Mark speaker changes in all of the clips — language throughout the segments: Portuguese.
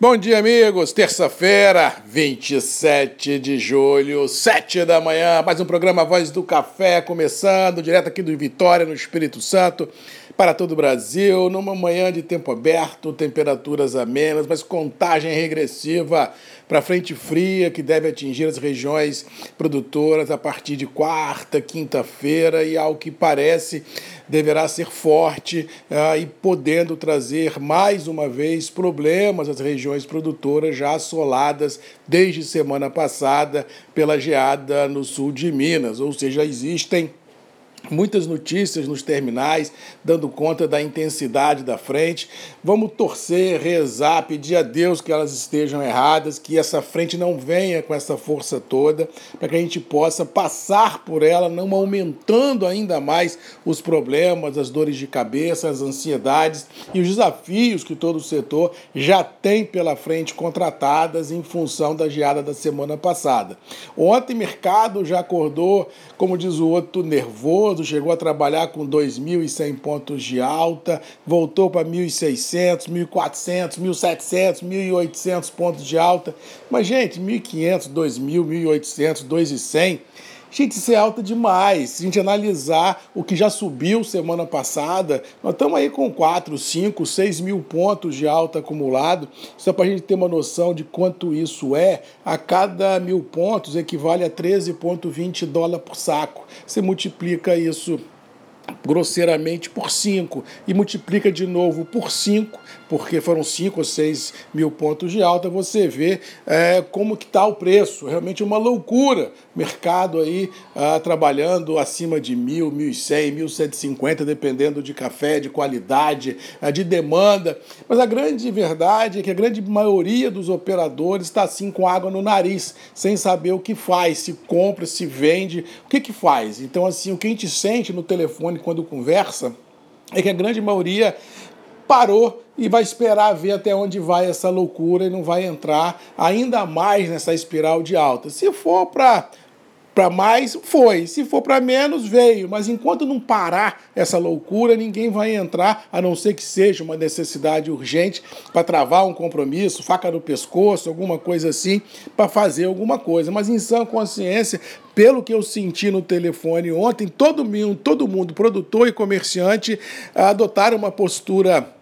Speaker 1: Bom dia, amigos. Terça-feira, 27 de julho, 7 da manhã. Mais um programa Voz do Café começando, direto aqui do Vitória, no Espírito Santo, para todo o Brasil. Numa manhã de tempo aberto, temperaturas amenas, mas contagem regressiva para frente fria que deve atingir as regiões produtoras a partir de quarta, quinta-feira e, ao que parece, deverá ser forte uh, e podendo trazer mais uma vez problemas às regiões produtoras já assoladas desde semana passada pela geada no sul de Minas, ou seja, existem Muitas notícias nos terminais dando conta da intensidade da frente. Vamos torcer, rezar, pedir a Deus que elas estejam erradas, que essa frente não venha com essa força toda, para que a gente possa passar por ela, não aumentando ainda mais os problemas, as dores de cabeça, as ansiedades e os desafios que todo o setor já tem pela frente contratadas em função da geada da semana passada. Ontem, mercado já acordou, como diz o outro, nervoso chegou a trabalhar com 2.100 pontos de alta, voltou para 1.600, 1.400, 1.700, 1.800 pontos de alta. Mas, gente, 1.500, 2.000, 1.800, 2.100 Gente, isso é alta demais. Se a gente analisar o que já subiu semana passada, nós estamos aí com 4, 5, 6 mil pontos de alta acumulado. Só para a gente ter uma noção de quanto isso é, a cada mil pontos equivale a 13,20 dólares por saco. Você multiplica isso grosseiramente por 5 e multiplica de novo por 5 porque foram 5 ou 6 mil pontos de alta, você vê é, como que está o preço. Realmente uma loucura. Mercado aí ah, trabalhando acima de mil, mil e cem, mil cento e cinquenta, dependendo de café, de qualidade, ah, de demanda. Mas a grande verdade é que a grande maioria dos operadores está assim com água no nariz, sem saber o que faz, se compra, se vende, o que que faz. Então assim, o que a gente sente no telefone quando conversa é que a grande maioria parou e vai esperar ver até onde vai essa loucura e não vai entrar ainda mais nessa espiral de alta. Se for para para mais, foi. Se for para menos, veio. Mas enquanto não parar essa loucura, ninguém vai entrar, a não ser que seja uma necessidade urgente para travar um compromisso, faca no pescoço, alguma coisa assim, para fazer alguma coisa. Mas em sã consciência, pelo que eu senti no telefone ontem, todo mundo, todo mundo produtor e comerciante, adotaram uma postura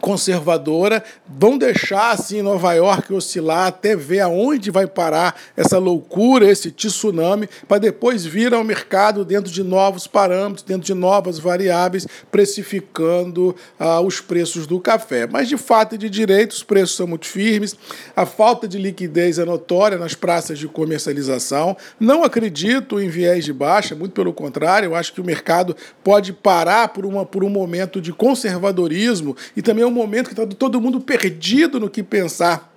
Speaker 1: conservadora, vão deixar assim Nova York oscilar até ver aonde vai parar essa loucura, esse tsunami, para depois vir ao mercado dentro de novos parâmetros, dentro de novas variáveis, precificando ah, os preços do café. Mas de fato e de direito, os preços são muito firmes, a falta de liquidez é notória nas praças de comercialização. Não acredito em viés de baixa, muito pelo contrário, eu acho que o mercado pode parar por, uma, por um momento de conservadorismo e também é um momento que está todo mundo perdido no que pensar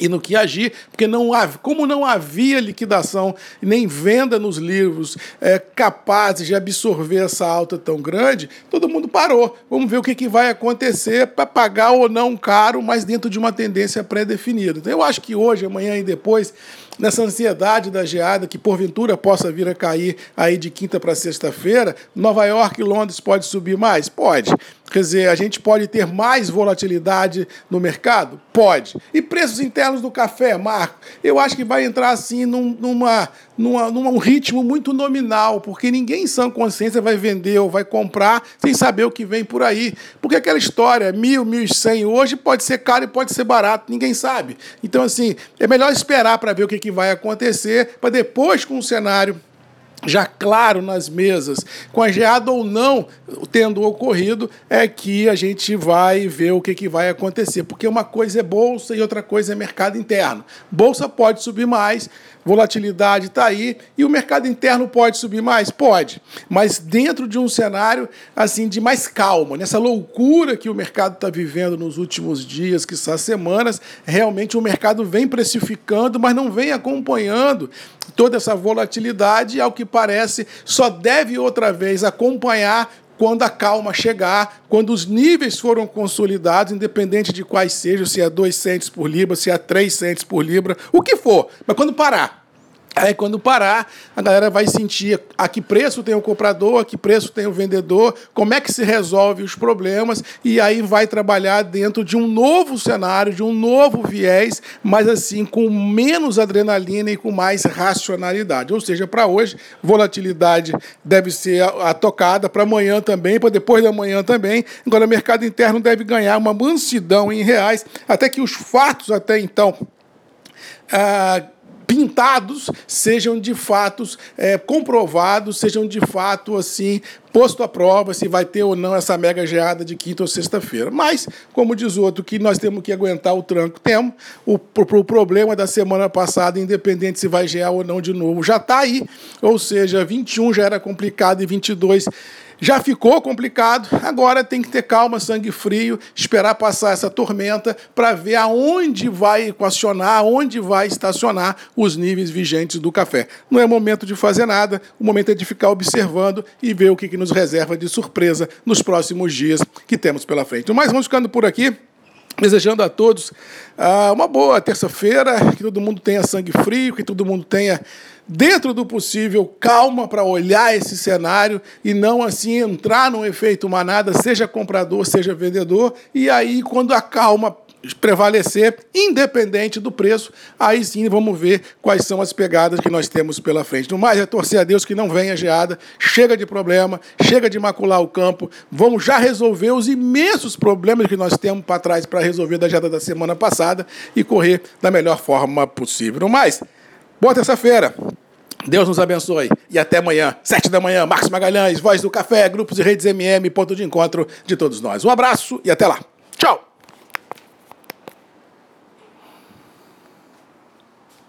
Speaker 1: e no que agir, porque não como não havia liquidação nem venda nos livros é, capazes de absorver essa alta tão grande, todo mundo parou. Vamos ver o que, que vai acontecer para pagar ou não caro, mas dentro de uma tendência pré-definida. Então eu acho que hoje, amanhã e depois, nessa ansiedade da geada que porventura possa vir a cair aí de quinta para sexta-feira, Nova York e Londres pode subir mais? Pode. Quer dizer, a gente pode ter mais volatilidade no mercado? Pode. E preços internos do café, Marco? Eu acho que vai entrar assim num, numa, numa, num ritmo muito nominal, porque ninguém em sã consciência vai vender ou vai comprar sem saber o que vem por aí. Porque aquela história, mil, mil e cem hoje pode ser caro e pode ser barato, ninguém sabe. Então, assim, é melhor esperar para ver o que, que vai acontecer, para depois, com o cenário já claro nas mesas, com a geada ou não tendo ocorrido, é que a gente vai ver o que, que vai acontecer. Porque uma coisa é bolsa e outra coisa é mercado interno. Bolsa pode subir mais, volatilidade está aí, e o mercado interno pode subir mais? Pode, mas dentro de um cenário assim de mais calma, nessa loucura que o mercado está vivendo nos últimos dias, que são semanas, realmente o mercado vem precificando, mas não vem acompanhando toda essa volatilidade, ao que parece, só deve outra vez acompanhar quando a calma chegar, quando os níveis foram consolidados, independente de quais sejam, se é 2 centes por libra, se é 3 centes por libra, o que for, mas quando parar Aí quando parar, a galera vai sentir a que preço tem o comprador, a que preço tem o vendedor, como é que se resolve os problemas, e aí vai trabalhar dentro de um novo cenário, de um novo viés, mas assim, com menos adrenalina e com mais racionalidade. Ou seja, para hoje, volatilidade deve ser a, a tocada, para amanhã também, para depois da manhã também. Agora, o mercado interno deve ganhar uma mansidão em reais, até que os fatos até então. Ah, pintados sejam de fato é, comprovados, sejam de fato assim posto à prova se vai ter ou não essa mega geada de quinta ou sexta-feira. Mas, como diz outro, que nós temos que aguentar o tranco, temos. O, o problema da semana passada, independente se vai gear ou não de novo, já está aí. Ou seja, 21 já era complicado e 22 já ficou complicado, agora tem que ter calma, sangue frio, esperar passar essa tormenta para ver aonde vai equacionar, aonde vai estacionar os níveis vigentes do café. Não é momento de fazer nada, o momento é de ficar observando e ver o que, que nos reserva de surpresa nos próximos dias que temos pela frente. Mas vamos ficando por aqui. Desejando a todos uh, uma boa terça-feira, que todo mundo tenha sangue frio, que todo mundo tenha dentro do possível, calma para olhar esse cenário e não assim entrar no efeito manada, seja comprador, seja vendedor, e aí quando a calma prevalecer, independente do preço, aí sim vamos ver quais são as pegadas que nós temos pela frente. No mais, é torcer a Deus que não venha geada, chega de problema, chega de macular o campo, vamos já resolver os imensos problemas que nós temos para trás para resolver da geada da semana passada e correr da melhor forma possível. No mais, boa terça-feira! Deus nos abençoe e até amanhã, sete da manhã, Marcos Magalhães, Voz do Café, Grupos e Redes MM, ponto de encontro de todos nós. Um abraço e até lá!